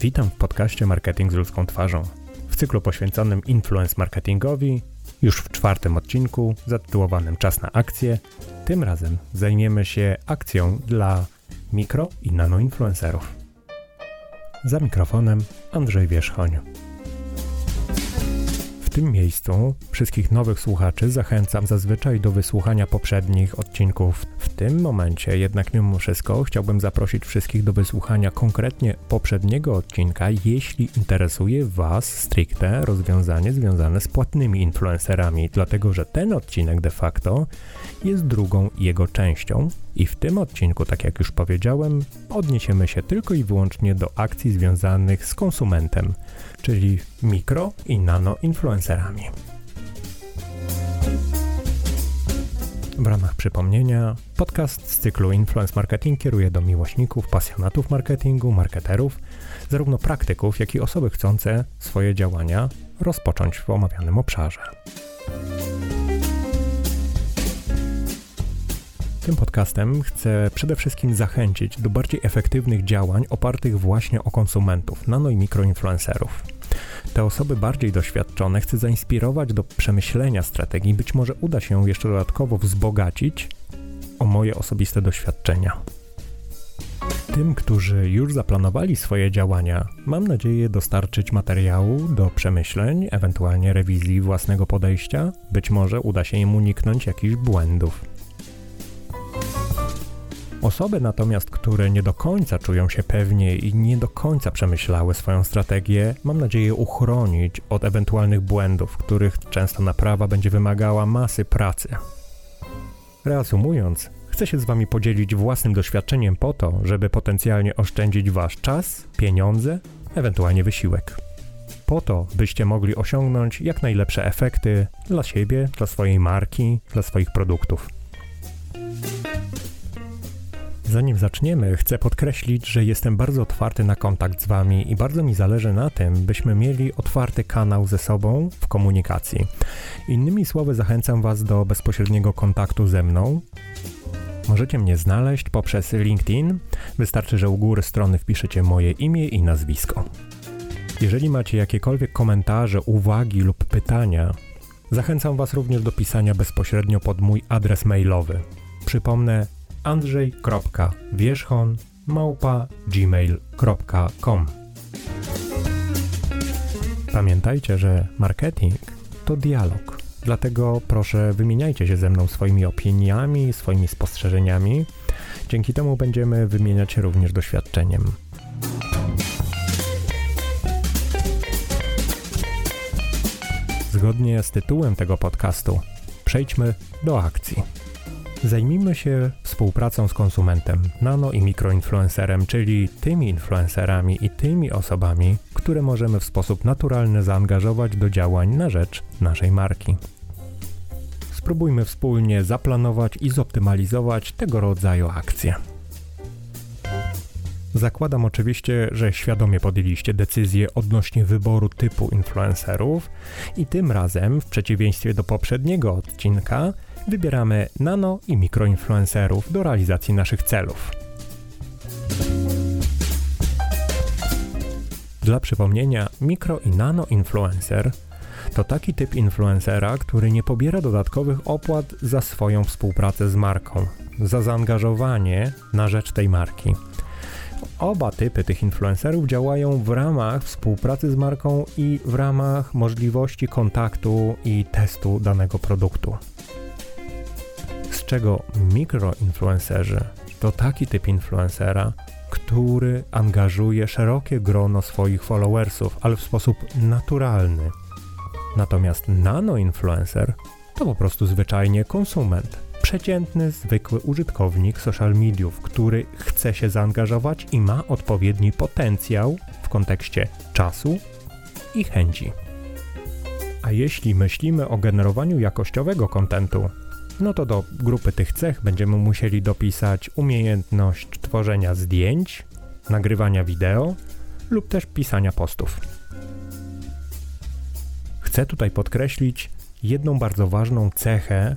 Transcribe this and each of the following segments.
Witam w podcaście Marketing z ludzką twarzą. W cyklu poświęconym influence marketingowi, już w czwartym odcinku zatytułowanym Czas na akcję, tym razem zajmiemy się akcją dla mikro i nanoinfluencerów. Za mikrofonem Andrzej Wierzchoń. W tym miejscu wszystkich nowych słuchaczy zachęcam zazwyczaj do wysłuchania poprzednich odcinków. W tym momencie jednak mimo wszystko chciałbym zaprosić wszystkich do wysłuchania konkretnie poprzedniego odcinka, jeśli interesuje Was stricte rozwiązanie związane z płatnymi influencerami, dlatego że ten odcinek de facto jest drugą jego częścią i w tym odcinku, tak jak już powiedziałem, odniesiemy się tylko i wyłącznie do akcji związanych z konsumentem, czyli mikro i nano influencerami. W ramach przypomnienia, podcast z cyklu Influence Marketing kieruje do miłośników, pasjonatów marketingu, marketerów, zarówno praktyków, jak i osoby chcące swoje działania rozpocząć w omawianym obszarze. Tym podcastem chcę przede wszystkim zachęcić do bardziej efektywnych działań opartych właśnie o konsumentów, nano i mikroinfluencerów. Te osoby bardziej doświadczone chcę zainspirować do przemyślenia strategii, być może uda się jeszcze dodatkowo wzbogacić o moje osobiste doświadczenia. Tym, którzy już zaplanowali swoje działania, mam nadzieję dostarczyć materiału do przemyśleń, ewentualnie rewizji własnego podejścia. Być może uda się im uniknąć jakichś błędów. Osoby natomiast, które nie do końca czują się pewnie i nie do końca przemyślały swoją strategię, mam nadzieję uchronić od ewentualnych błędów, których często naprawa będzie wymagała masy pracy. Reasumując, chcę się z Wami podzielić własnym doświadczeniem po to, żeby potencjalnie oszczędzić Wasz czas, pieniądze, ewentualnie wysiłek. Po to, byście mogli osiągnąć jak najlepsze efekty dla siebie, dla swojej marki, dla swoich produktów. Zanim zaczniemy, chcę podkreślić, że jestem bardzo otwarty na kontakt z Wami i bardzo mi zależy na tym, byśmy mieli otwarty kanał ze sobą w komunikacji. Innymi słowy, zachęcam Was do bezpośredniego kontaktu ze mną. Możecie mnie znaleźć poprzez LinkedIn. Wystarczy, że u góry strony wpiszecie moje imię i nazwisko. Jeżeli macie jakiekolwiek komentarze, uwagi lub pytania, zachęcam Was również do pisania bezpośrednio pod mój adres mailowy. Przypomnę andrzej.wierzchon małpa gmail.com Pamiętajcie, że marketing to dialog. Dlatego proszę wymieniajcie się ze mną swoimi opiniami, swoimi spostrzeżeniami. Dzięki temu będziemy wymieniać się również doświadczeniem. Zgodnie z tytułem tego podcastu, przejdźmy do akcji. Zajmijmy się współpracą z konsumentem, nano i mikroinfluencerem, czyli tymi influencerami i tymi osobami, które możemy w sposób naturalny zaangażować do działań na rzecz naszej marki. Spróbujmy wspólnie zaplanować i zoptymalizować tego rodzaju akcje. Zakładam oczywiście, że świadomie podjęliście decyzję odnośnie wyboru typu influencerów i tym razem, w przeciwieństwie do poprzedniego odcinka, wybieramy nano i mikroinfluencerów do realizacji naszych celów. Dla przypomnienia, mikro i nano influencer to taki typ influencera, który nie pobiera dodatkowych opłat za swoją współpracę z marką, za zaangażowanie na rzecz tej marki. Oba typy tych influencerów działają w ramach współpracy z marką i w ramach możliwości kontaktu i testu danego produktu czego mikroinfluencerzy to taki typ influencera, który angażuje szerokie grono swoich followersów, ale w sposób naturalny. Natomiast nanoinfluencer to po prostu zwyczajnie konsument, przeciętny, zwykły użytkownik social mediów, który chce się zaangażować i ma odpowiedni potencjał w kontekście czasu i chęci. A jeśli myślimy o generowaniu jakościowego kontentu, no to do grupy tych cech będziemy musieli dopisać umiejętność tworzenia zdjęć, nagrywania wideo lub też pisania postów. Chcę tutaj podkreślić jedną bardzo ważną cechę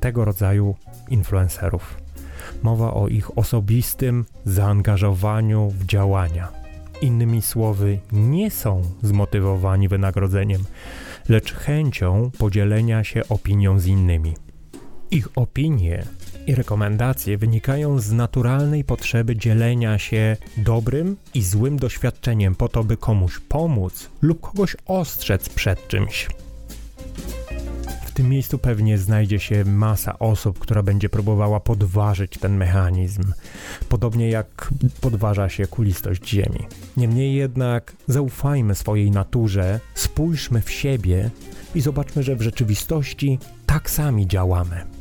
tego rodzaju influencerów. Mowa o ich osobistym zaangażowaniu w działania. Innymi słowy, nie są zmotywowani wynagrodzeniem, lecz chęcią podzielenia się opinią z innymi. Ich opinie i rekomendacje wynikają z naturalnej potrzeby dzielenia się dobrym i złym doświadczeniem po to, by komuś pomóc lub kogoś ostrzec przed czymś. W tym miejscu pewnie znajdzie się masa osób, która będzie próbowała podważyć ten mechanizm, podobnie jak podważa się kulistość Ziemi. Niemniej jednak zaufajmy swojej naturze, spójrzmy w siebie i zobaczmy, że w rzeczywistości tak sami działamy.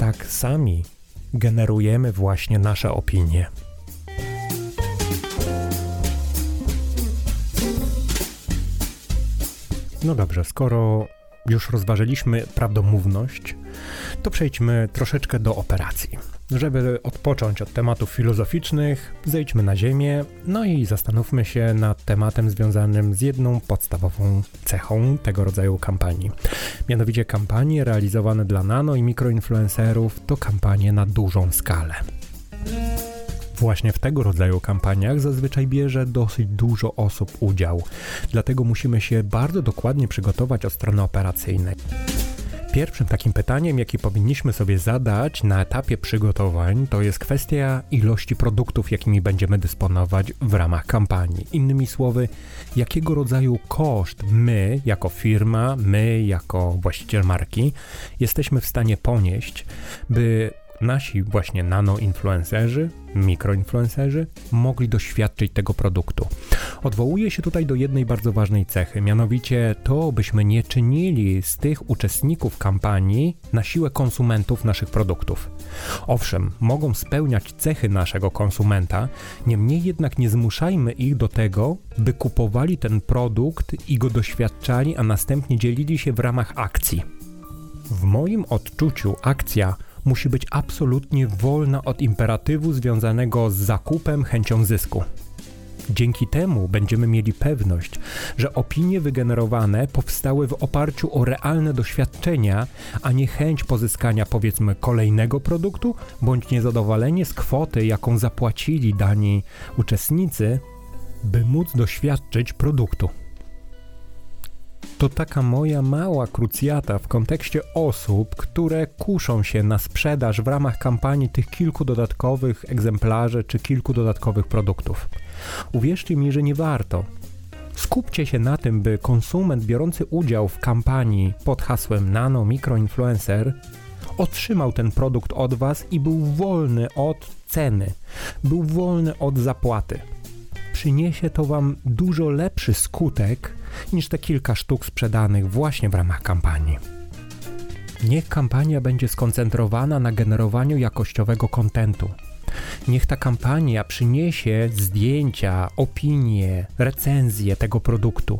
Tak sami generujemy właśnie nasze opinie. No dobrze, skoro już rozważyliśmy prawdomówność, to przejdźmy troszeczkę do operacji. Żeby odpocząć od tematów filozoficznych, zejdźmy na ziemię, no i zastanówmy się nad tematem związanym z jedną podstawową cechą tego rodzaju kampanii. Mianowicie kampanie realizowane dla nano i mikroinfluencerów to kampanie na dużą skalę. Właśnie w tego rodzaju kampaniach zazwyczaj bierze dosyć dużo osób udział, dlatego musimy się bardzo dokładnie przygotować od strony operacyjnej. Pierwszym takim pytaniem, jakie powinniśmy sobie zadać na etapie przygotowań, to jest kwestia ilości produktów, jakimi będziemy dysponować w ramach kampanii. Innymi słowy, jakiego rodzaju koszt my, jako firma, my, jako właściciel marki, jesteśmy w stanie ponieść, by nasi właśnie nano-influencerzy, mikroinfluencerzy mogli doświadczyć tego produktu. Odwołuję się tutaj do jednej bardzo ważnej cechy, mianowicie to, byśmy nie czynili z tych uczestników kampanii na siłę konsumentów naszych produktów. Owszem, mogą spełniać cechy naszego konsumenta, niemniej jednak nie zmuszajmy ich do tego, by kupowali ten produkt i go doświadczali, a następnie dzielili się w ramach akcji. W moim odczuciu akcja musi być absolutnie wolna od imperatywu związanego z zakupem, chęcią zysku. Dzięki temu będziemy mieli pewność, że opinie wygenerowane powstały w oparciu o realne doświadczenia, a nie chęć pozyskania powiedzmy kolejnego produktu bądź niezadowolenie z kwoty, jaką zapłacili dani uczestnicy, by móc doświadczyć produktu to taka moja mała krucjata w kontekście osób, które kuszą się na sprzedaż w ramach kampanii tych kilku dodatkowych egzemplarzy czy kilku dodatkowych produktów. Uwierzcie mi, że nie warto. Skupcie się na tym, by konsument biorący udział w kampanii pod hasłem Nano Microinfluencer otrzymał ten produkt od Was i był wolny od ceny, był wolny od zapłaty. Przyniesie to Wam dużo lepszy skutek niż te kilka sztuk sprzedanych właśnie w ramach kampanii. Niech kampania będzie skoncentrowana na generowaniu jakościowego kontentu. Niech ta kampania przyniesie zdjęcia, opinie, recenzje tego produktu.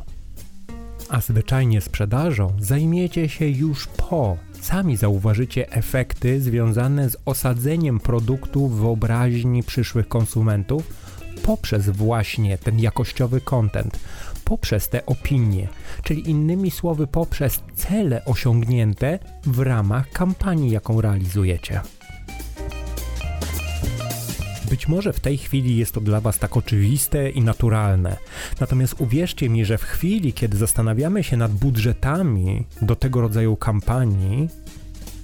A zwyczajnie sprzedażą zajmiecie się już po. Sami zauważycie efekty związane z osadzeniem produktu w wyobraźni przyszłych konsumentów poprzez właśnie ten jakościowy content, poprzez te opinie, czyli innymi słowy poprzez cele osiągnięte w ramach kampanii, jaką realizujecie. Być może w tej chwili jest to dla Was tak oczywiste i naturalne. Natomiast uwierzcie mi, że w chwili, kiedy zastanawiamy się nad budżetami do tego rodzaju kampanii,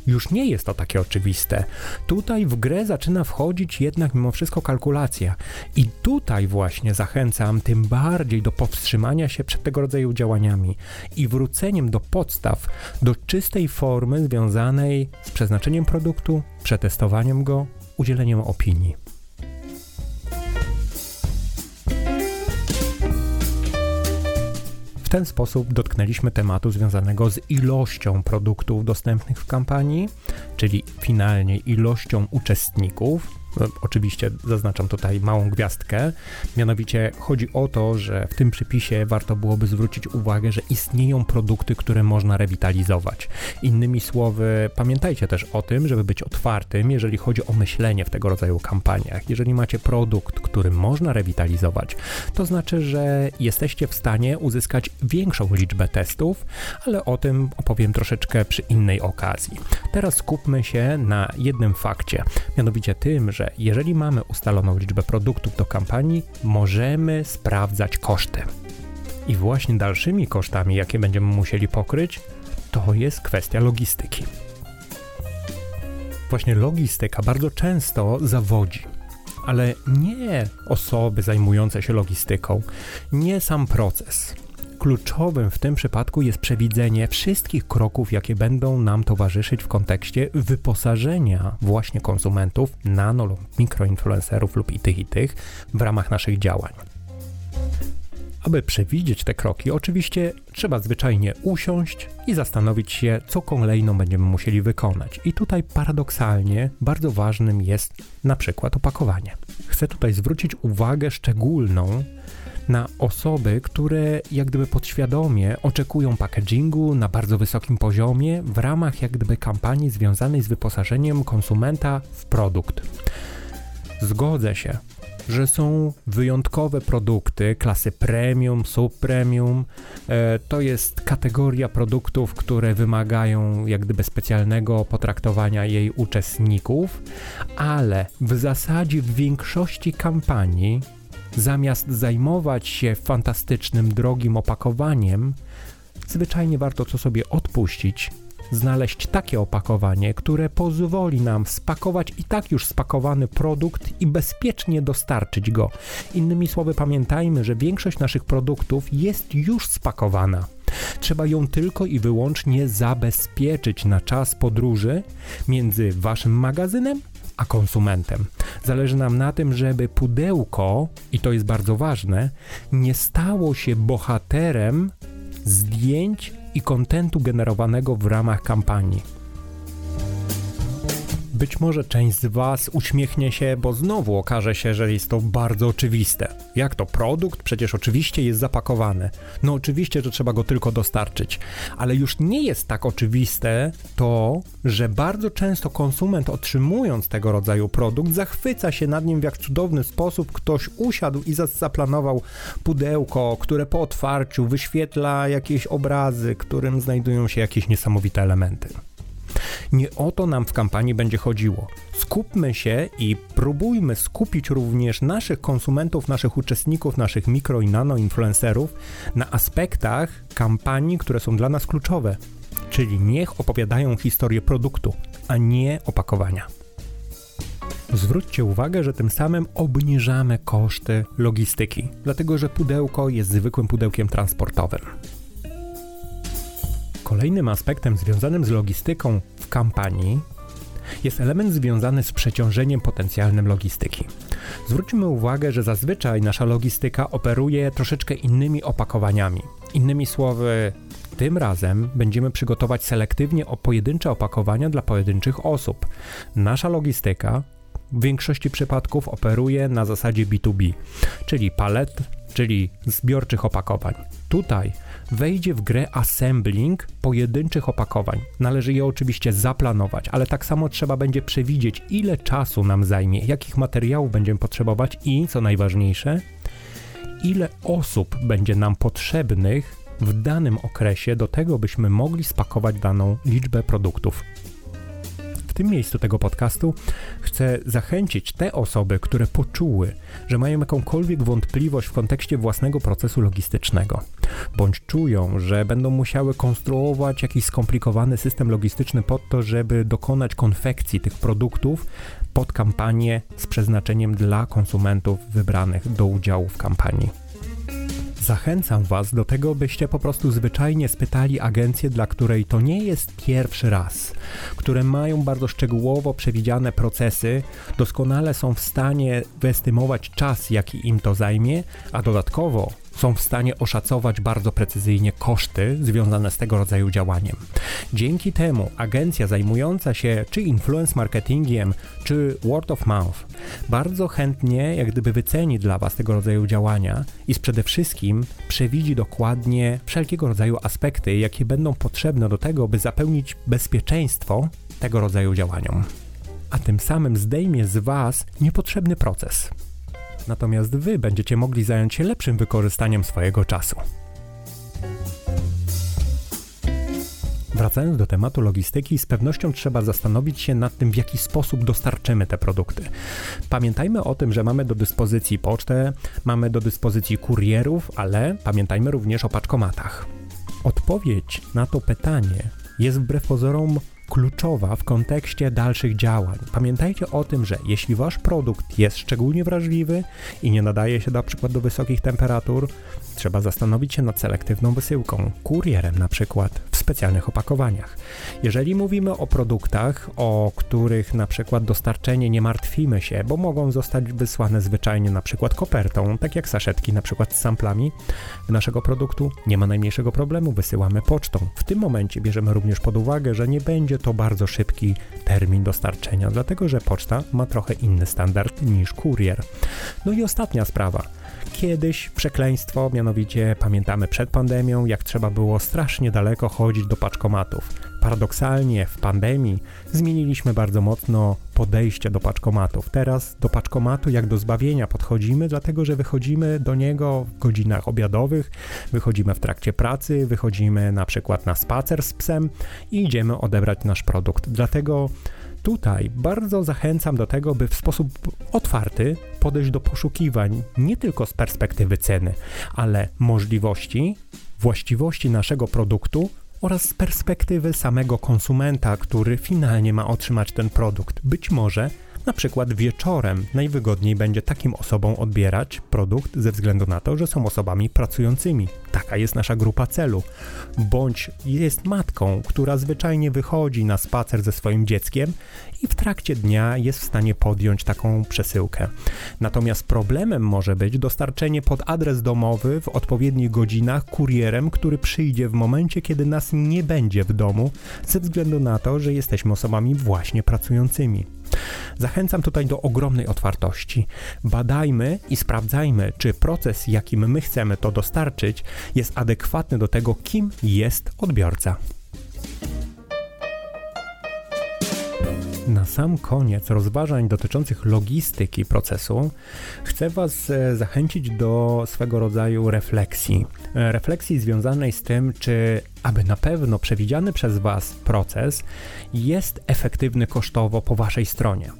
już nie jest to takie oczywiste. Tutaj w grę zaczyna wchodzić jednak mimo wszystko kalkulacja. I tutaj właśnie zachęcam tym bardziej do powstrzymania się przed tego rodzaju działaniami i wróceniem do podstaw, do czystej formy związanej z przeznaczeniem produktu, przetestowaniem go, udzieleniem opinii. W ten sposób dotknęliśmy tematu związanego z ilością produktów dostępnych w kampanii, czyli finalnie ilością uczestników, no, oczywiście zaznaczam tutaj małą gwiazdkę. Mianowicie chodzi o to, że w tym przypisie warto byłoby zwrócić uwagę, że istnieją produkty, które można rewitalizować. Innymi słowy, pamiętajcie też o tym, żeby być otwartym, jeżeli chodzi o myślenie w tego rodzaju kampaniach. Jeżeli macie produkt, który można rewitalizować, to znaczy, że jesteście w stanie uzyskać większą liczbę testów, ale o tym opowiem troszeczkę przy innej okazji. Teraz skupmy się na jednym fakcie, mianowicie tym, że że jeżeli mamy ustaloną liczbę produktów do kampanii, możemy sprawdzać koszty. I właśnie dalszymi kosztami, jakie będziemy musieli pokryć, to jest kwestia logistyki. Właśnie logistyka bardzo często zawodzi, ale nie osoby zajmujące się logistyką, nie sam proces. Kluczowym w tym przypadku jest przewidzenie wszystkich kroków, jakie będą nam towarzyszyć w kontekście wyposażenia właśnie konsumentów, nano lub mikroinfluencerów lub i tych i tych w ramach naszych działań. Aby przewidzieć te kroki, oczywiście trzeba zwyczajnie usiąść i zastanowić się, co kolejną będziemy musieli wykonać. I tutaj paradoksalnie bardzo ważnym jest na przykład opakowanie. Chcę tutaj zwrócić uwagę szczególną na osoby, które jak gdyby podświadomie oczekują packagingu na bardzo wysokim poziomie w ramach jak gdyby kampanii związanej z wyposażeniem konsumenta w produkt. Zgodzę się, że są wyjątkowe produkty klasy premium, subpremium. E, to jest kategoria produktów, które wymagają jak gdyby specjalnego potraktowania jej uczestników, ale w zasadzie w większości kampanii zamiast zajmować się fantastycznym, drogim opakowaniem, zwyczajnie warto co sobie odpuścić znaleźć takie opakowanie, które pozwoli nam spakować i tak już spakowany produkt i bezpiecznie dostarczyć go. Innymi słowy, pamiętajmy, że większość naszych produktów jest już spakowana. Trzeba ją tylko i wyłącznie zabezpieczyć na czas podróży między waszym magazynem a konsumentem. Zależy nam na tym, żeby pudełko, i to jest bardzo ważne, nie stało się bohaterem zdjęć i kontentu generowanego w ramach kampanii. Być może część z Was uśmiechnie się, bo znowu okaże się, że jest to bardzo oczywiste. Jak to produkt? Przecież oczywiście jest zapakowany. No oczywiście, że trzeba go tylko dostarczyć. Ale już nie jest tak oczywiste to, że bardzo często konsument otrzymując tego rodzaju produkt zachwyca się nad nim w jak cudowny sposób ktoś usiadł i zaplanował pudełko, które po otwarciu wyświetla jakieś obrazy, którym znajdują się jakieś niesamowite elementy. Nie o to nam w kampanii będzie chodziło. Skupmy się i próbujmy skupić również naszych konsumentów, naszych uczestników, naszych mikro i nano influencerów na aspektach kampanii, które są dla nas kluczowe. Czyli niech opowiadają historię produktu, a nie opakowania. Zwróćcie uwagę, że tym samym obniżamy koszty logistyki, dlatego że pudełko jest zwykłym pudełkiem transportowym. Kolejnym aspektem związanym z logistyką kampanii jest element związany z przeciążeniem potencjalnym logistyki. Zwróćmy uwagę, że zazwyczaj nasza logistyka operuje troszeczkę innymi opakowaniami. Innymi słowy, tym razem będziemy przygotować selektywnie o pojedyncze opakowania dla pojedynczych osób. Nasza logistyka w większości przypadków operuje na zasadzie B2B, czyli palet, czyli zbiorczych opakowań. Tutaj wejdzie w grę assembling pojedynczych opakowań. Należy je oczywiście zaplanować, ale tak samo trzeba będzie przewidzieć, ile czasu nam zajmie, jakich materiałów będziemy potrzebować i, co najważniejsze, ile osób będzie nam potrzebnych w danym okresie do tego, byśmy mogli spakować daną liczbę produktów tym miejscu tego podcastu chcę zachęcić te osoby, które poczuły, że mają jakąkolwiek wątpliwość w kontekście własnego procesu logistycznego, bądź czują, że będą musiały konstruować jakiś skomplikowany system logistyczny pod to, żeby dokonać konfekcji tych produktów pod kampanię z przeznaczeniem dla konsumentów wybranych do udziału w kampanii. Zachęcam Was do tego, byście po prostu zwyczajnie spytali agencję, dla której to nie jest pierwszy raz, które mają bardzo szczegółowo przewidziane procesy, doskonale są w stanie wyestymować czas, jaki im to zajmie, a dodatkowo są w stanie oszacować bardzo precyzyjnie koszty związane z tego rodzaju działaniem. Dzięki temu agencja zajmująca się czy influence marketingiem, czy word of mouth bardzo chętnie jak gdyby wyceni dla Was tego rodzaju działania i przede wszystkim przewidzi dokładnie wszelkiego rodzaju aspekty, jakie będą potrzebne do tego, by zapewnić bezpieczeństwo tego rodzaju działaniom. A tym samym zdejmie z Was niepotrzebny proces natomiast Wy będziecie mogli zająć się lepszym wykorzystaniem swojego czasu. Wracając do tematu logistyki, z pewnością trzeba zastanowić się nad tym, w jaki sposób dostarczymy te produkty. Pamiętajmy o tym, że mamy do dyspozycji pocztę, mamy do dyspozycji kurierów, ale pamiętajmy również o paczkomatach. Odpowiedź na to pytanie jest wbrew pozorom kluczowa w kontekście dalszych działań. Pamiętajcie o tym, że jeśli wasz produkt jest szczególnie wrażliwy i nie nadaje się na przykład do wysokich temperatur, trzeba zastanowić się nad selektywną wysyłką, kurierem na przykład w specjalnych opakowaniach. Jeżeli mówimy o produktach, o których na przykład dostarczenie nie martwimy się, bo mogą zostać wysłane zwyczajnie na przykład kopertą, tak jak saszetki na przykład z samplami naszego produktu, nie ma najmniejszego problemu, wysyłamy pocztą. W tym momencie bierzemy również pod uwagę, że nie będzie to bardzo szybki termin dostarczenia, dlatego że poczta ma trochę inny standard niż kurier. No i ostatnia sprawa kiedyś przekleństwo, mianowicie pamiętamy przed pandemią, jak trzeba było strasznie daleko chodzić do paczkomatów. Paradoksalnie w pandemii zmieniliśmy bardzo mocno podejście do paczkomatów. Teraz do paczkomatu jak do zbawienia podchodzimy, dlatego że wychodzimy do niego w godzinach obiadowych, wychodzimy w trakcie pracy, wychodzimy na przykład na spacer z psem i idziemy odebrać nasz produkt. Dlatego tutaj bardzo zachęcam do tego, by w sposób otwarty podejść do poszukiwań nie tylko z perspektywy ceny, ale możliwości, właściwości naszego produktu oraz z perspektywy samego konsumenta, który finalnie ma otrzymać ten produkt. Być może na przykład wieczorem najwygodniej będzie takim osobom odbierać produkt ze względu na to, że są osobami pracującymi. Taka jest nasza grupa celu. Bądź jest matką, która zwyczajnie wychodzi na spacer ze swoim dzieckiem i w trakcie dnia jest w stanie podjąć taką przesyłkę. Natomiast problemem może być dostarczenie pod adres domowy w odpowiednich godzinach kurierem, który przyjdzie w momencie, kiedy nas nie będzie w domu, ze względu na to, że jesteśmy osobami właśnie pracującymi. Zachęcam tutaj do ogromnej otwartości. Badajmy i sprawdzajmy, czy proces, jakim my chcemy to dostarczyć, jest adekwatny do tego, kim jest odbiorca. Na sam koniec rozważań dotyczących logistyki procesu chcę Was e, zachęcić do swego rodzaju refleksji. E, refleksji związanej z tym, czy aby na pewno przewidziany przez Was proces jest efektywny kosztowo po Waszej stronie.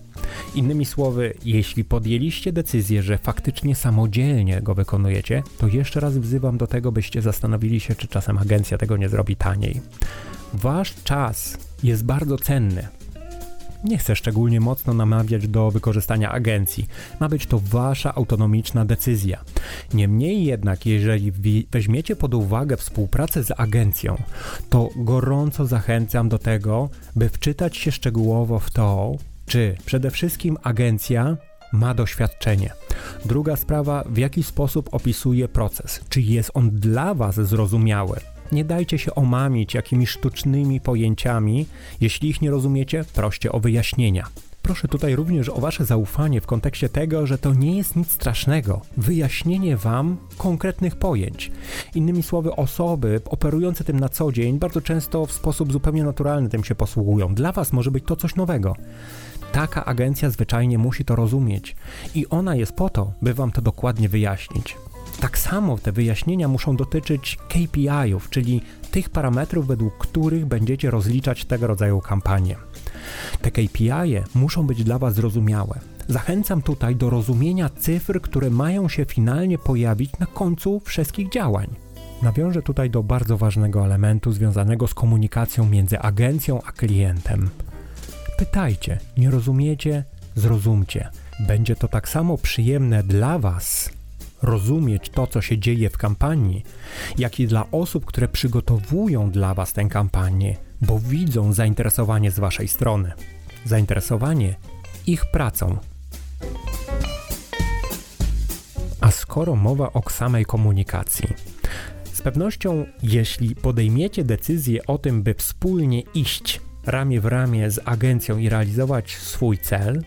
Innymi słowy, jeśli podjęliście decyzję, że faktycznie samodzielnie go wykonujecie, to jeszcze raz wzywam do tego, byście zastanowili się, czy czasem agencja tego nie zrobi taniej. Wasz czas jest bardzo cenny. Nie chcę szczególnie mocno namawiać do wykorzystania agencji. Ma być to wasza autonomiczna decyzja. Niemniej jednak, jeżeli weźmiecie pod uwagę współpracę z agencją, to gorąco zachęcam do tego, by wczytać się szczegółowo w to, czy przede wszystkim agencja ma doświadczenie. Druga sprawa, w jaki sposób opisuje proces, czy jest on dla Was zrozumiały. Nie dajcie się omamić jakimiś sztucznymi pojęciami. Jeśli ich nie rozumiecie, proście o wyjaśnienia. Proszę tutaj również o Wasze zaufanie w kontekście tego, że to nie jest nic strasznego. Wyjaśnienie Wam konkretnych pojęć. Innymi słowy, osoby operujące tym na co dzień bardzo często w sposób zupełnie naturalny tym się posługują. Dla Was może być to coś nowego. Taka agencja zwyczajnie musi to rozumieć i ona jest po to, by Wam to dokładnie wyjaśnić. Tak samo te wyjaśnienia muszą dotyczyć KPI-ów, czyli tych parametrów, według których będziecie rozliczać tego rodzaju kampanie. Te KPI -e muszą być dla Was zrozumiałe. Zachęcam tutaj do rozumienia cyfr, które mają się finalnie pojawić na końcu wszystkich działań. Nawiążę tutaj do bardzo ważnego elementu związanego z komunikacją między agencją a klientem. Pytajcie, nie rozumiecie? Zrozumcie. Będzie to tak samo przyjemne dla Was rozumieć to, co się dzieje w kampanii, jak i dla osób, które przygotowują dla Was tę kampanię, bo widzą zainteresowanie z Waszej strony. Zainteresowanie ich pracą. A skoro mowa o samej komunikacji, z pewnością, jeśli podejmiecie decyzję o tym, by wspólnie iść ramię w ramię z agencją i realizować swój cel,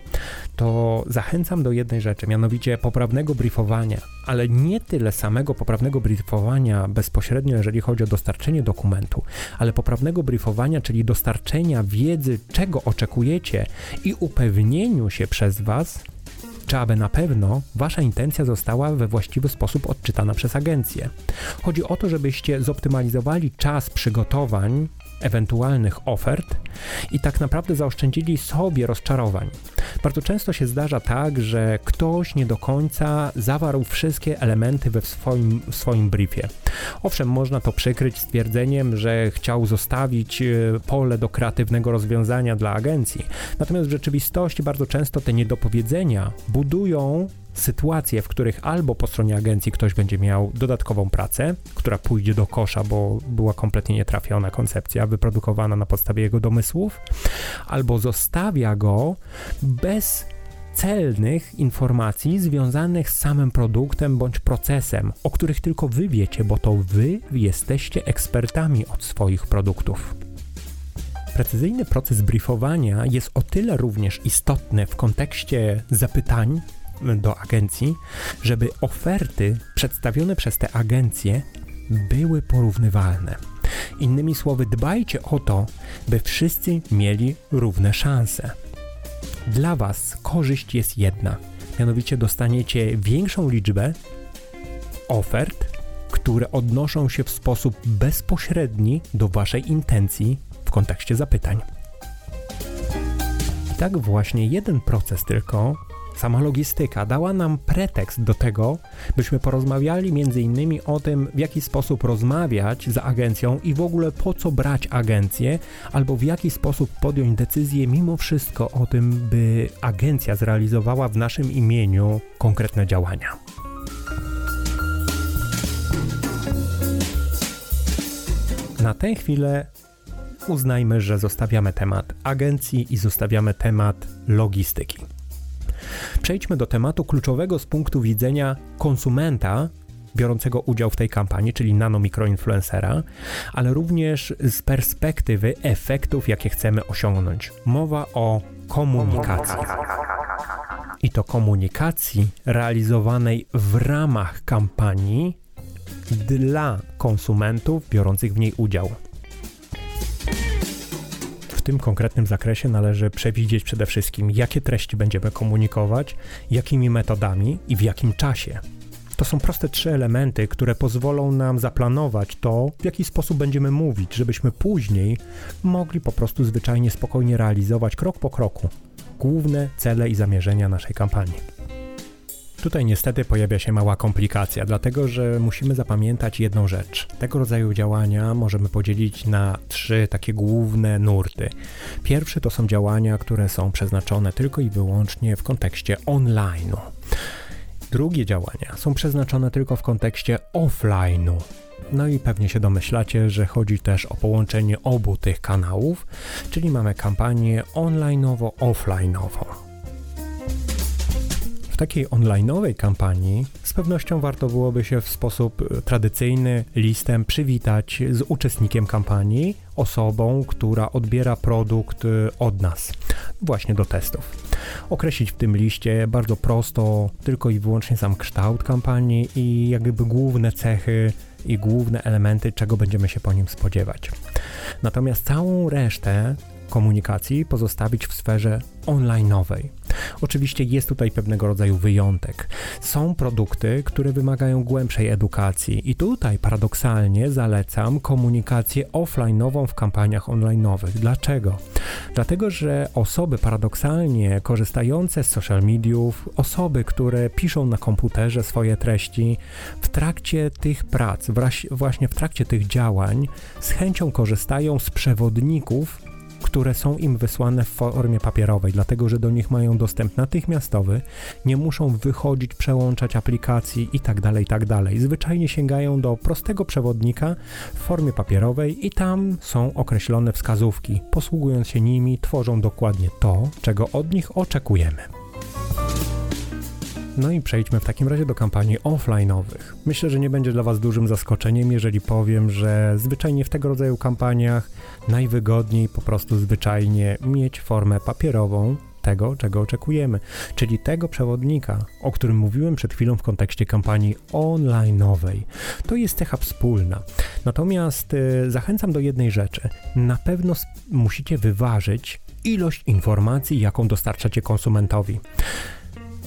to zachęcam do jednej rzeczy, mianowicie poprawnego briefowania, ale nie tyle samego poprawnego briefowania bezpośrednio, jeżeli chodzi o dostarczenie dokumentu, ale poprawnego briefowania, czyli dostarczenia wiedzy, czego oczekujecie i upewnieniu się przez Was, czy aby na pewno Wasza intencja została we właściwy sposób odczytana przez agencję. Chodzi o to, żebyście zoptymalizowali czas przygotowań ewentualnych ofert i tak naprawdę zaoszczędzili sobie rozczarowań. Bardzo często się zdarza tak, że ktoś nie do końca zawarł wszystkie elementy we swoim, w swoim briefie. Owszem, można to przykryć stwierdzeniem, że chciał zostawić e, pole do kreatywnego rozwiązania dla agencji. Natomiast w rzeczywistości bardzo często te niedopowiedzenia budują sytuacje, w których albo po stronie agencji ktoś będzie miał dodatkową pracę, która pójdzie do kosza, bo była kompletnie nietrafiona koncepcja wyprodukowana na podstawie jego domysłów, albo zostawia go bez celnych informacji związanych z samym produktem bądź procesem, o których tylko wy wiecie, bo to wy jesteście ekspertami od swoich produktów. Precyzyjny proces briefowania jest o tyle również istotny w kontekście zapytań do agencji, żeby oferty przedstawione przez te agencje były porównywalne. Innymi słowy, dbajcie o to, by wszyscy mieli równe szanse. Dla Was korzyść jest jedna, mianowicie dostaniecie większą liczbę ofert, które odnoszą się w sposób bezpośredni do Waszej intencji w kontekście zapytań. I tak właśnie jeden proces tylko sama logistyka dała nam pretekst do tego, byśmy porozmawiali między innymi o tym, w jaki sposób rozmawiać z agencją i w ogóle po co brać agencję, albo w jaki sposób podjąć decyzję mimo wszystko o tym, by agencja zrealizowała w naszym imieniu konkretne działania. Na tę chwilę uznajmy, że zostawiamy temat agencji i zostawiamy temat logistyki. Przejdźmy do tematu kluczowego z punktu widzenia konsumenta biorącego udział w tej kampanii, czyli nano-mikroinfluencera, ale również z perspektywy efektów, jakie chcemy osiągnąć. Mowa o komunikacji. I to komunikacji realizowanej w ramach kampanii dla konsumentów biorących w niej udział tym konkretnym zakresie należy przewidzieć przede wszystkim, jakie treści będziemy komunikować, jakimi metodami i w jakim czasie. To są proste trzy elementy, które pozwolą nam zaplanować to, w jaki sposób będziemy mówić, żebyśmy później mogli po prostu zwyczajnie spokojnie realizować krok po kroku główne cele i zamierzenia naszej kampanii. Tutaj niestety pojawia się mała komplikacja, dlatego że musimy zapamiętać jedną rzecz. Tego rodzaju działania możemy podzielić na trzy takie główne nurty. Pierwszy to są działania, które są przeznaczone tylko i wyłącznie w kontekście online'u. Drugie działania są przeznaczone tylko w kontekście offline'u. No i pewnie się domyślacie, że chodzi też o połączenie obu tych kanałów, czyli mamy kampanię online'owo-offline'ową takiej online'owej kampanii z pewnością warto byłoby się w sposób e, tradycyjny listem przywitać z uczestnikiem kampanii, osobą, która odbiera produkt e, od nas, właśnie do testów. Określić w tym liście bardzo prosto tylko i wyłącznie sam kształt kampanii i jakby główne cechy i główne elementy, czego będziemy się po nim spodziewać. Natomiast całą resztę komunikacji pozostawić w sferze online'owej. Oczywiście jest tutaj pewnego rodzaju wyjątek. Są produkty, które wymagają głębszej edukacji i tutaj paradoksalnie zalecam komunikację offline'ową w kampaniach online'owych. Dlaczego? Dlatego, że osoby paradoksalnie korzystające z social mediów, osoby, które piszą na komputerze swoje treści, w trakcie tych prac, właśnie w trakcie tych działań, z chęcią korzystają z przewodników które są im wysłane w formie papierowej, dlatego że do nich mają dostęp natychmiastowy, nie muszą wychodzić, przełączać aplikacji itd., tak itd. Tak Zwyczajnie sięgają do prostego przewodnika w formie papierowej i tam są określone wskazówki. Posługując się nimi, tworzą dokładnie to, czego od nich oczekujemy. No i przejdźmy w takim razie do kampanii offline'owych. Myślę, że nie będzie dla Was dużym zaskoczeniem, jeżeli powiem, że zwyczajnie w tego rodzaju kampaniach najwygodniej po prostu zwyczajnie mieć formę papierową tego, czego oczekujemy, czyli tego przewodnika, o którym mówiłem przed chwilą w kontekście kampanii online'owej. To jest cecha wspólna. Natomiast y, zachęcam do jednej rzeczy. Na pewno musicie wyważyć ilość informacji, jaką dostarczacie konsumentowi.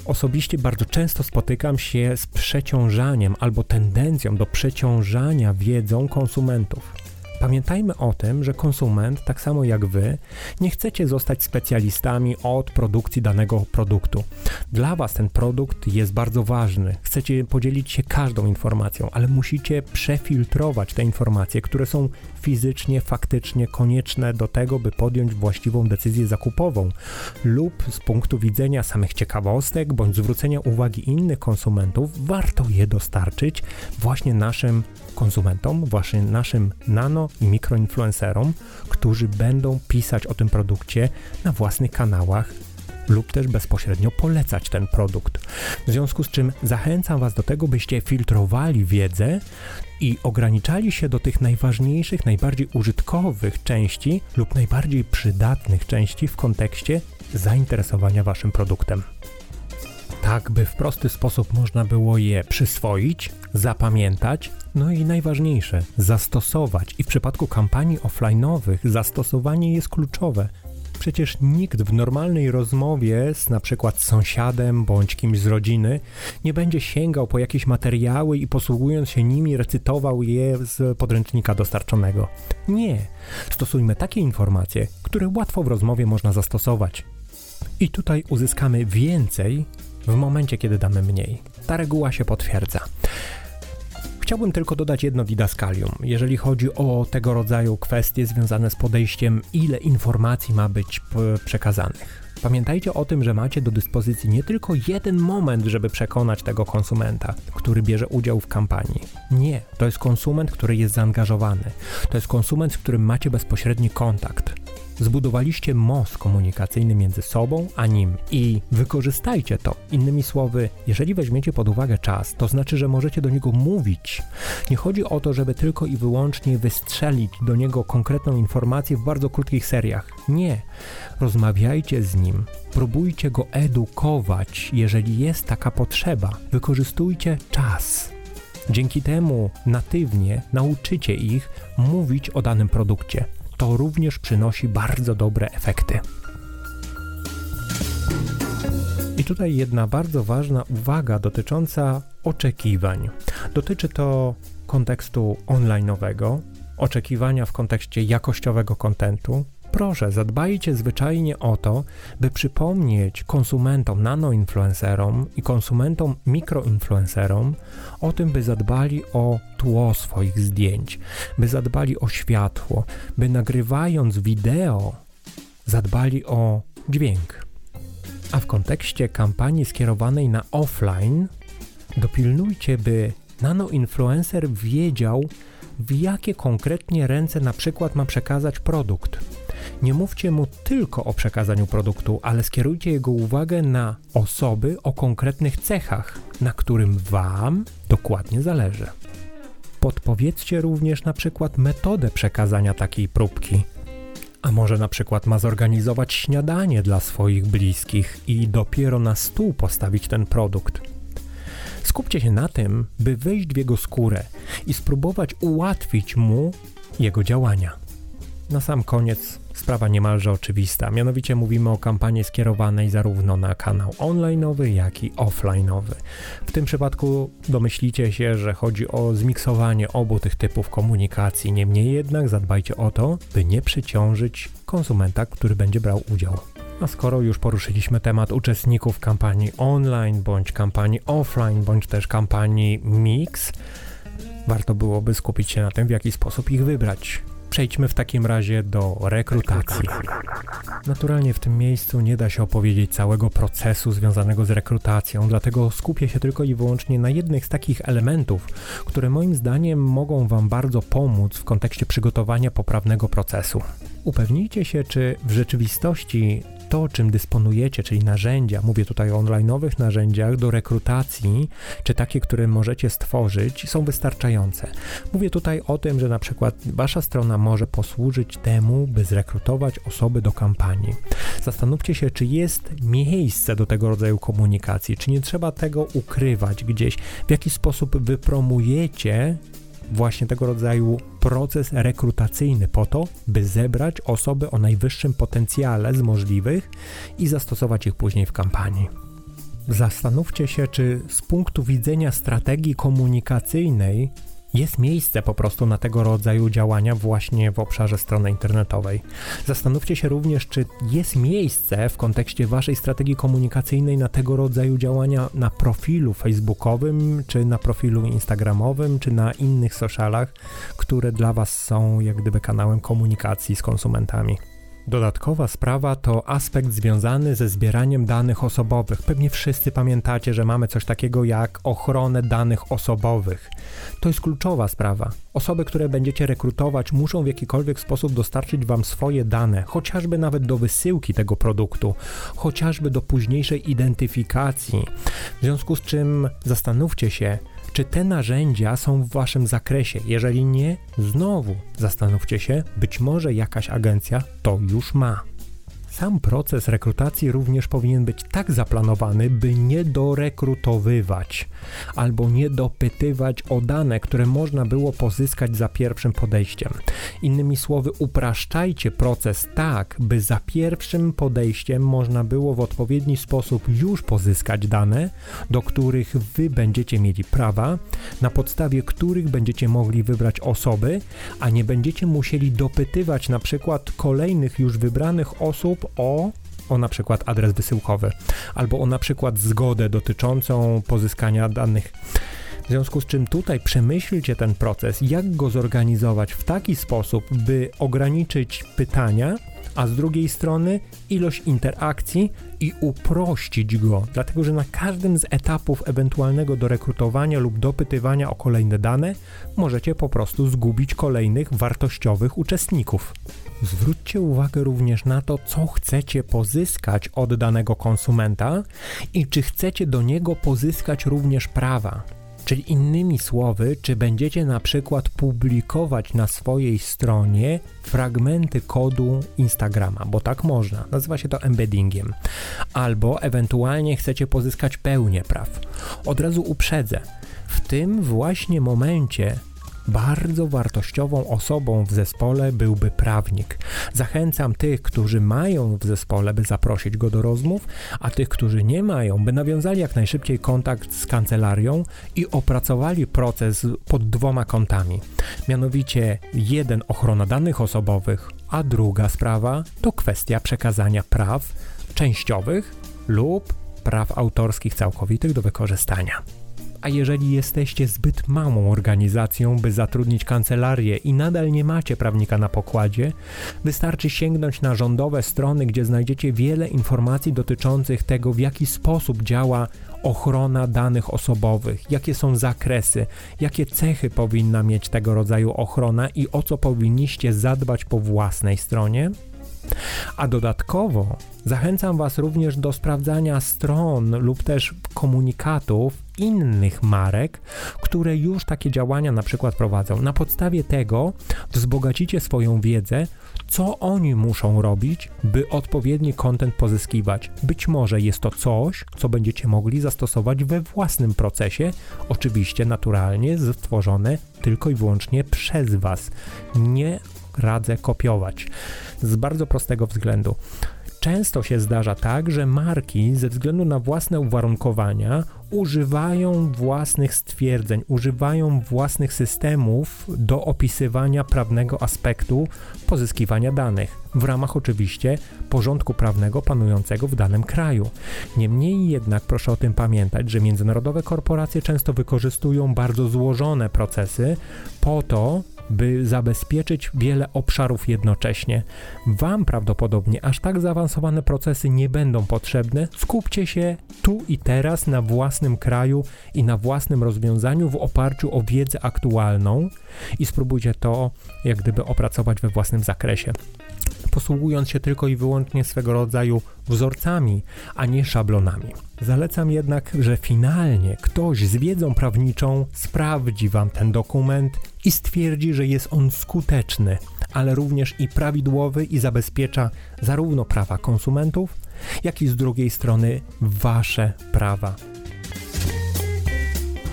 Osobiście bardzo często spotykam się z przeciążaniem albo tendencją do przeciążania wiedzą konsumentów. Pamiętajmy o tym, że konsument, tak samo jak wy, nie chcecie zostać specjalistami od produkcji danego produktu. Dla was ten produkt jest bardzo ważny. Chcecie podzielić się każdą informacją, ale musicie przefiltrować te informacje, które są fizycznie, faktycznie konieczne do tego, by podjąć właściwą decyzję zakupową, lub z punktu widzenia samych ciekawostek bądź zwrócenia uwagi innych konsumentów, warto je dostarczyć właśnie naszym konsumentom, właśnie naszym nano i mikroinfluencerom, którzy będą pisać o tym produkcie na własnych kanałach lub też bezpośrednio polecać ten produkt. W związku z czym zachęcam Was do tego, byście filtrowali wiedzę i ograniczali się do tych najważniejszych, najbardziej użytkowych części lub najbardziej przydatnych części w kontekście zainteresowania Waszym produktem. Tak, by w prosty sposób można było je przyswoić, zapamiętać, no i najważniejsze, zastosować. I w przypadku kampanii offline'owych zastosowanie jest kluczowe. Przecież nikt w normalnej rozmowie z na przykład sąsiadem bądź kimś z rodziny nie będzie sięgał po jakieś materiały i posługując się nimi recytował je z podręcznika dostarczonego. Nie. Stosujmy takie informacje, które łatwo w rozmowie można zastosować. I tutaj uzyskamy więcej w momencie, kiedy damy mniej. Ta reguła się potwierdza. Chciałbym tylko dodać jedno didaskalium, jeżeli chodzi o tego rodzaju kwestie związane z podejściem, ile informacji ma być przekazanych. Pamiętajcie o tym, że macie do dyspozycji nie tylko jeden moment, żeby przekonać tego konsumenta, który bierze udział w kampanii. Nie, to jest konsument, który jest zaangażowany. To jest konsument, z którym macie bezpośredni kontakt. Zbudowaliście most komunikacyjny między sobą a nim i wykorzystajcie to. Innymi słowy, jeżeli weźmiecie pod uwagę czas, to znaczy, że możecie do niego mówić. Nie chodzi o to, żeby tylko i wyłącznie wystrzelić do niego konkretną informację w bardzo krótkich seriach. Nie. Rozmawiajcie z nim, próbujcie go edukować, jeżeli jest taka potrzeba. Wykorzystujcie czas. Dzięki temu natywnie nauczycie ich mówić o danym produkcie to również przynosi bardzo dobre efekty. I tutaj jedna bardzo ważna uwaga dotycząca oczekiwań. Dotyczy to kontekstu online'owego, oczekiwania w kontekście jakościowego kontentu, proszę, zadbajcie zwyczajnie o to, by przypomnieć konsumentom, nanoinfluencerom i konsumentom, mikroinfluencerom o tym, by zadbali o tło swoich zdjęć, by zadbali o światło, by nagrywając wideo zadbali o dźwięk. A w kontekście kampanii skierowanej na offline, dopilnujcie, by nanoinfluencer wiedział, w jakie konkretnie ręce na przykład ma przekazać produkt nie mówcie mu tylko o przekazaniu produktu, ale skierujcie jego uwagę na osoby o konkretnych cechach, na którym Wam dokładnie zależy. Podpowiedzcie również na przykład metodę przekazania takiej próbki. A może na przykład ma zorganizować śniadanie dla swoich bliskich i dopiero na stół postawić ten produkt. Skupcie się na tym, by wejść w jego skórę i spróbować ułatwić mu jego działania. Na sam koniec sprawa niemalże oczywista. Mianowicie mówimy o kampanii skierowanej zarówno na kanał online'owy, jak i offline'owy. W tym przypadku domyślicie się, że chodzi o zmiksowanie obu tych typów komunikacji. Niemniej jednak zadbajcie o to, by nie przyciążyć konsumenta, który będzie brał udział. A skoro już poruszyliśmy temat uczestników kampanii online, bądź kampanii offline, bądź też kampanii mix, warto byłoby skupić się na tym, w jaki sposób ich wybrać. Przejdźmy w takim razie do rekrutacji. Naturalnie w tym miejscu nie da się opowiedzieć całego procesu związanego z rekrutacją, dlatego skupię się tylko i wyłącznie na jednych z takich elementów, które moim zdaniem mogą Wam bardzo pomóc w kontekście przygotowania poprawnego procesu. Upewnijcie się, czy w rzeczywistości to, czym dysponujecie, czyli narzędzia, mówię tutaj o online'owych narzędziach do rekrutacji, czy takie, które możecie stworzyć, są wystarczające. Mówię tutaj o tym, że na przykład wasza strona może posłużyć temu, by zrekrutować osoby do kampanii. Zastanówcie się, czy jest miejsce do tego rodzaju komunikacji, czy nie trzeba tego ukrywać gdzieś, w jaki sposób wypromujecie właśnie tego rodzaju proces rekrutacyjny po to, by zebrać osoby o najwyższym potencjale z możliwych i zastosować ich później w kampanii. Zastanówcie się, czy z punktu widzenia strategii komunikacyjnej jest miejsce po prostu na tego rodzaju działania właśnie w obszarze strony internetowej. Zastanówcie się również, czy jest miejsce w kontekście waszej strategii komunikacyjnej na tego rodzaju działania na profilu facebookowym, czy na profilu instagramowym, czy na innych socialach, które dla was są jak gdyby kanałem komunikacji z konsumentami. Dodatkowa sprawa to aspekt związany ze zbieraniem danych osobowych. Pewnie wszyscy pamiętacie, że mamy coś takiego jak ochronę danych osobowych. To jest kluczowa sprawa. Osoby, które będziecie rekrutować, muszą w jakikolwiek sposób dostarczyć Wam swoje dane, chociażby nawet do wysyłki tego produktu, chociażby do późniejszej identyfikacji. W związku z czym zastanówcie się, czy te narzędzia są w Waszym zakresie? Jeżeli nie, znowu zastanówcie się, być może jakaś agencja to już ma. Sam proces rekrutacji również powinien być tak zaplanowany, by nie dorekrutowywać albo nie dopytywać o dane, które można było pozyskać za pierwszym podejściem. Innymi słowy, upraszczajcie proces tak, by za pierwszym podejściem można było w odpowiedni sposób już pozyskać dane, do których wy będziecie mieli prawa, na podstawie których będziecie mogli wybrać osoby, a nie będziecie musieli dopytywać na przykład kolejnych już wybranych osób o o na przykład adres wysyłkowy albo o na przykład zgodę dotyczącą pozyskania danych. W związku z czym tutaj przemyślcie ten proces, jak go zorganizować w taki sposób, by ograniczyć pytania, a z drugiej strony ilość interakcji i uprościć go, dlatego że na każdym z etapów ewentualnego dorekrutowania lub dopytywania o kolejne dane możecie po prostu zgubić kolejnych wartościowych uczestników. Zwróćcie uwagę również na to, co chcecie pozyskać od danego konsumenta i czy chcecie do niego pozyskać również prawa. Czyli innymi słowy, czy będziecie na przykład publikować na swojej stronie fragmenty kodu Instagrama, bo tak można, nazywa się to embeddingiem, albo ewentualnie chcecie pozyskać pełnię praw. Od razu uprzedzę, w tym właśnie momencie bardzo wartościową osobą w zespole byłby prawnik. Zachęcam tych, którzy mają w zespole, by zaprosić go do rozmów, a tych, którzy nie mają, by nawiązali jak najszybciej kontakt z kancelarią i opracowali proces pod dwoma kątami. Mianowicie jeden ochrona danych osobowych, a druga sprawa to kwestia przekazania praw częściowych lub praw autorskich całkowitych do wykorzystania a jeżeli jesteście zbyt małą organizacją, by zatrudnić kancelarię i nadal nie macie prawnika na pokładzie, wystarczy sięgnąć na rządowe strony, gdzie znajdziecie wiele informacji dotyczących tego, w jaki sposób działa ochrona danych osobowych, jakie są zakresy, jakie cechy powinna mieć tego rodzaju ochrona i o co powinniście zadbać po własnej stronie. A dodatkowo zachęcam Was również do sprawdzania stron lub też komunikatów innych marek, które już takie działania na przykład prowadzą. Na podstawie tego wzbogacicie swoją wiedzę, co oni muszą robić, by odpowiedni kontent pozyskiwać. Być może jest to coś, co będziecie mogli zastosować we własnym procesie, oczywiście naturalnie stworzone tylko i wyłącznie przez Was. Nie radzę kopiować. Z bardzo prostego względu. Często się zdarza tak, że marki ze względu na własne uwarunkowania używają własnych stwierdzeń, używają własnych systemów do opisywania prawnego aspektu pozyskiwania danych, w ramach oczywiście porządku prawnego panującego w danym kraju. Niemniej jednak proszę o tym pamiętać, że międzynarodowe korporacje często wykorzystują bardzo złożone procesy po to, by zabezpieczyć wiele obszarów jednocześnie. Wam prawdopodobnie aż tak zaawansowane procesy nie będą potrzebne. Skupcie się tu i teraz na własnym kraju i na własnym rozwiązaniu w oparciu o wiedzę aktualną i spróbujcie to jak gdyby opracować we własnym zakresie posługując się tylko i wyłącznie swego rodzaju wzorcami, a nie szablonami. Zalecam jednak, że finalnie ktoś z wiedzą prawniczą sprawdzi Wam ten dokument i stwierdzi, że jest on skuteczny, ale również i prawidłowy i zabezpiecza zarówno prawa konsumentów, jak i z drugiej strony Wasze prawa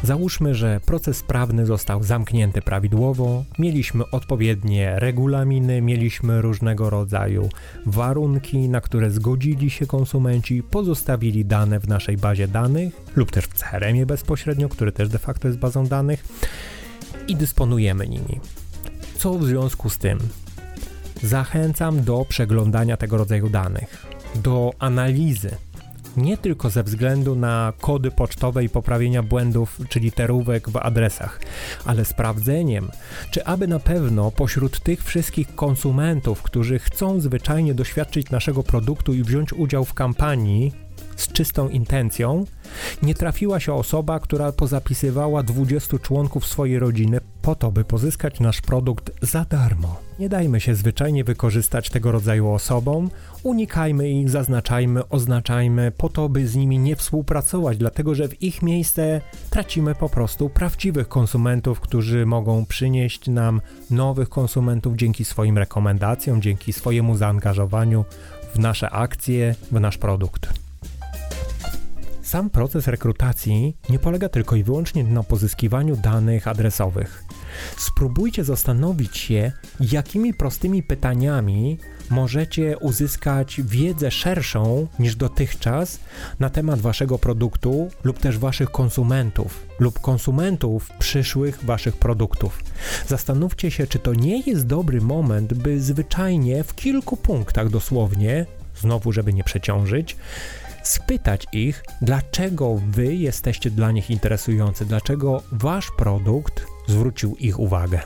Załóżmy, że proces prawny został zamknięty prawidłowo, mieliśmy odpowiednie regulaminy, mieliśmy różnego rodzaju warunki, na które zgodzili się konsumenci, pozostawili dane w naszej bazie danych lub też w CRM-ie bezpośrednio, który też de facto jest bazą danych i dysponujemy nimi. Co w związku z tym? Zachęcam do przeglądania tego rodzaju danych, do analizy nie tylko ze względu na kody pocztowe i poprawienia błędów czy literówek w adresach, ale sprawdzeniem, czy aby na pewno pośród tych wszystkich konsumentów, którzy chcą zwyczajnie doświadczyć naszego produktu i wziąć udział w kampanii, z czystą intencją, nie trafiła się osoba, która pozapisywała 20 członków swojej rodziny po to, by pozyskać nasz produkt za darmo. Nie dajmy się zwyczajnie wykorzystać tego rodzaju osobom, unikajmy ich, zaznaczajmy, oznaczajmy po to, by z nimi nie współpracować, dlatego że w ich miejsce tracimy po prostu prawdziwych konsumentów, którzy mogą przynieść nam nowych konsumentów dzięki swoim rekomendacjom, dzięki swojemu zaangażowaniu w nasze akcje, w nasz produkt. Sam proces rekrutacji nie polega tylko i wyłącznie na pozyskiwaniu danych adresowych. Spróbujcie zastanowić się, jakimi prostymi pytaniami możecie uzyskać wiedzę szerszą niż dotychczas na temat waszego produktu lub też waszych konsumentów lub konsumentów przyszłych waszych produktów. Zastanówcie się, czy to nie jest dobry moment, by zwyczajnie w kilku punktach dosłownie, znowu żeby nie przeciążyć, spytać ich, dlaczego wy jesteście dla nich interesujący, dlaczego wasz produkt zwrócił ich uwagę.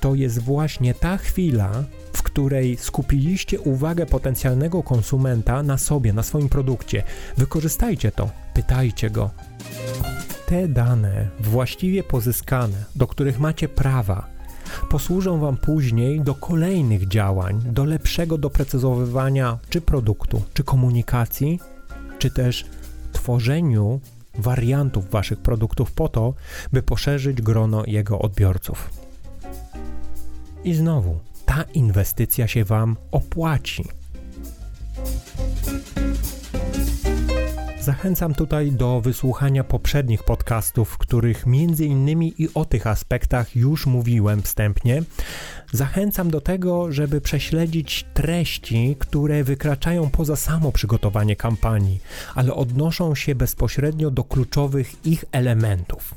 To jest właśnie ta chwila, w której skupiliście uwagę potencjalnego konsumenta na sobie, na swoim produkcie. Wykorzystajcie to, pytajcie go. Te dane, właściwie pozyskane, do których macie prawa, posłużą Wam później do kolejnych działań, do lepszego doprecyzowywania czy produktu, czy komunikacji, czy też tworzeniu wariantów Waszych produktów po to, by poszerzyć grono jego odbiorców. I znowu, ta inwestycja się Wam opłaci. Zachęcam tutaj do wysłuchania poprzednich podcastów, w których między innymi i o tych aspektach już mówiłem wstępnie. Zachęcam do tego, żeby prześledzić treści, które wykraczają poza samo przygotowanie kampanii, ale odnoszą się bezpośrednio do kluczowych ich elementów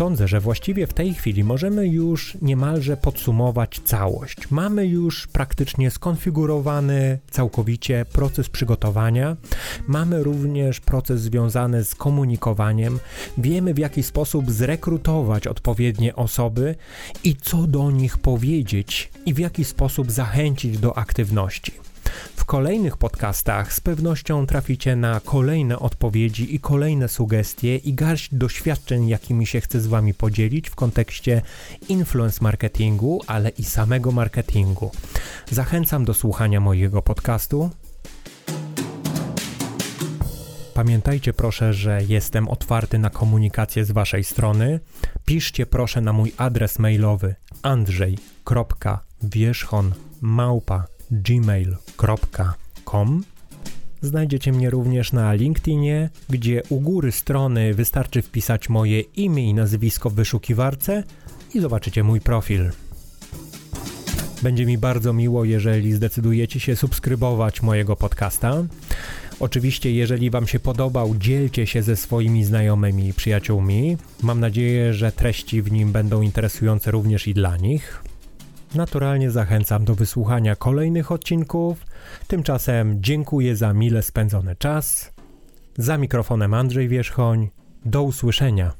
sądzę, że właściwie w tej chwili możemy już niemalże podsumować całość. Mamy już praktycznie skonfigurowany całkowicie proces przygotowania, mamy również proces związany z komunikowaniem, wiemy w jaki sposób zrekrutować odpowiednie osoby i co do nich powiedzieć i w jaki sposób zachęcić do aktywności. Kolejnych podcastach z pewnością traficie na kolejne odpowiedzi i kolejne sugestie i garść doświadczeń, jakimi się chcę z Wami podzielić w kontekście influence marketingu, ale i samego marketingu. Zachęcam do słuchania mojego podcastu. Pamiętajcie proszę, że jestem otwarty na komunikację z Waszej strony. Piszcie proszę na mój adres mailowy andrzej.wierzchon.małpa gmail.com. Znajdziecie mnie również na LinkedInie, gdzie u góry strony wystarczy wpisać moje imię i nazwisko w wyszukiwarce i zobaczycie mój profil. Będzie mi bardzo miło, jeżeli zdecydujecie się subskrybować mojego podcasta. Oczywiście, jeżeli Wam się podobał, dzielcie się ze swoimi znajomymi i przyjaciółmi. Mam nadzieję, że treści w nim będą interesujące również i dla nich. Naturalnie zachęcam do wysłuchania kolejnych odcinków. Tymczasem dziękuję za mile spędzony czas. Za mikrofonem Andrzej Wierzchoń. Do usłyszenia.